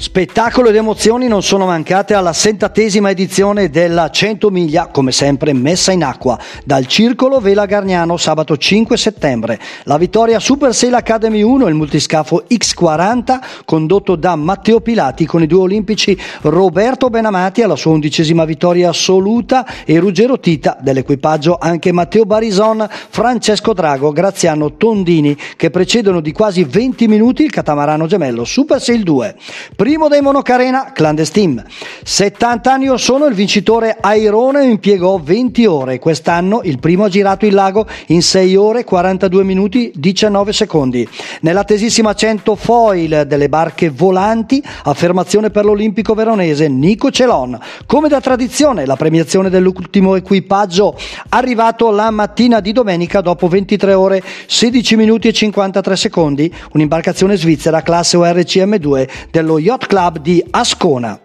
Spettacolo ed emozioni non sono mancate alla sentatesima edizione della 100 miglia, come sempre messa in acqua, dal Circolo Vela Gargnano sabato 5 settembre. La vittoria Super Sail Academy 1, il multiscafo X40, condotto da Matteo Pilati con i due olimpici Roberto Benamati alla sua undicesima vittoria assoluta e Ruggero Tita dell'equipaggio anche Matteo Barison, Francesco Drago, Graziano Tondini che precedono di quasi 20 minuti il catamarano gemello Super Sail 2. Primo dei monocarena, Clandestine. 70 anni or sono il vincitore Airone impiegò 20 ore. Quest'anno il primo ha girato il lago in 6 ore 42 minuti 19 secondi. Nell'attesissima 100 foil delle barche volanti, affermazione per l'olimpico veronese Nico Celon. Come da tradizione, la premiazione dell'ultimo equipaggio arrivato la mattina di domenica dopo 23 ore 16 minuti e 53 secondi, un'imbarcazione svizzera classe ORCM2 dello Yacht Club di Ascona.